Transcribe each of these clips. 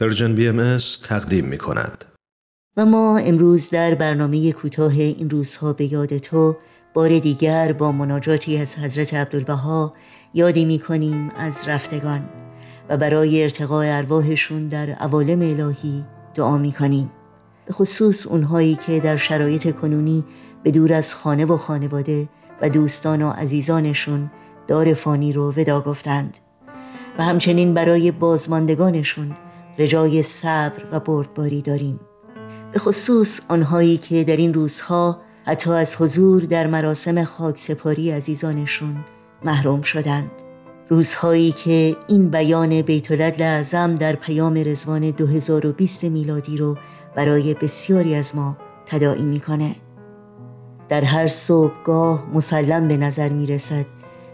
Persian BMS تقدیم می کند. و ما امروز در برنامه کوتاه این روزها به یاد تو بار دیگر با مناجاتی از حضرت عبدالبهاء یادی می کنیم از رفتگان و برای ارتقاء ارواحشون در عوالم الهی دعا می کنیم به خصوص اونهایی که در شرایط کنونی به دور از خانه و خانواده و دوستان و عزیزانشون دار فانی رو وداع گفتند و همچنین برای بازماندگانشون رجای صبر و بردباری داریم. به خصوص آنهایی که در این روزها حتی از حضور در مراسم خاک سپاری عزیزانشون محروم شدند. روزهایی که این بیان بیت اعظم در پیام رزوان 2020 میلادی رو برای بسیاری از ما تداعی می‌کنه. در هر صبحگاه مسلم به نظر می رسد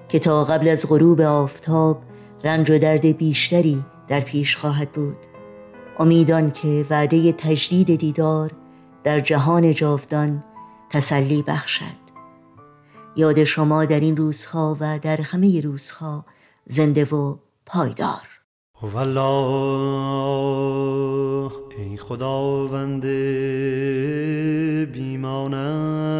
که تا قبل از غروب آفتاب رنج و درد بیشتری در پیش خواهد بود. امیدان که وعده تجدید دیدار در جهان جاودان تسلی بخشد. یاد شما در این روزها و در همه روزها زنده و پایدار. والله ای خداوند بیمانم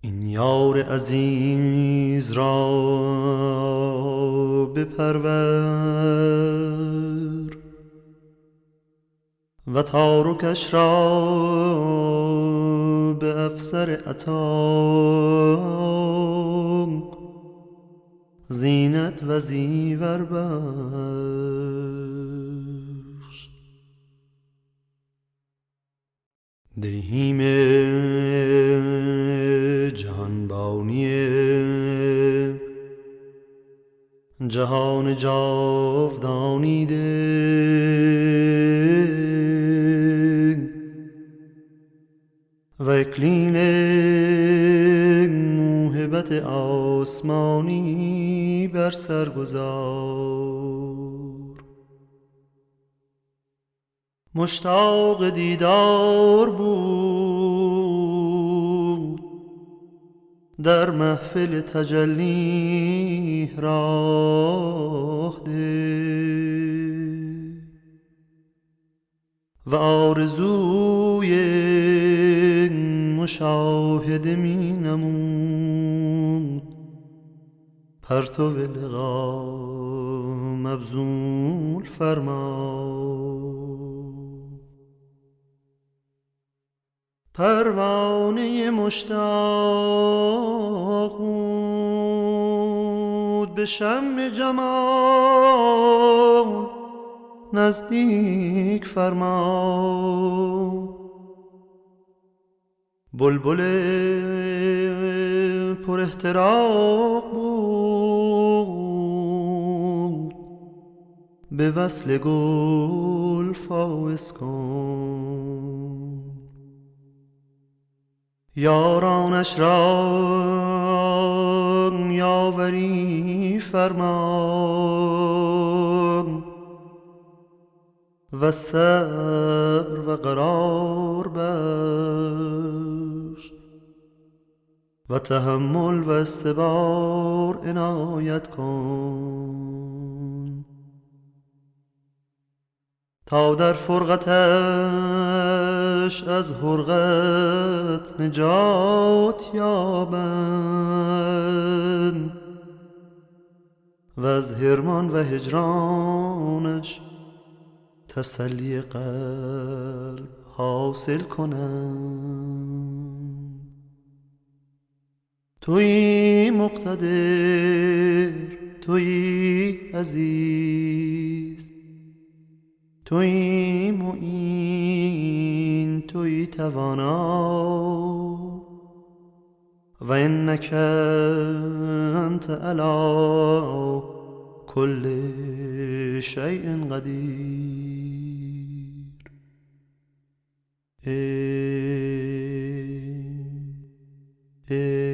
این یار عزیز را بپرور و تارکش را به افسر اتاق زینت و زیور بخش دهیم جهانبانیه جهان جاودانی و اکلین موهبت آسمانی بر سر گذار. مشتاق دیدار بود. در محفل تجلی راه ده. و آرزوی مشاهده می نمود. پرتو لقا مبزول فرما پروانه مشتاق بود به شم جمال. نزدیک فرما بلبل پر احتراق بود. به وصل گل فاوس کن. یارانش را یاوری فرما و صبر و قرار بش و تحمل و استبار عنایت کن تا در فرقتش از حرقت نجات یابند. و از هرمان و هجرانش تسلی قلب حاصل کنم توی مقتدر توی عزیز توی معین. توی توانا. و انک انت علا کل شیء قدیر. ای ای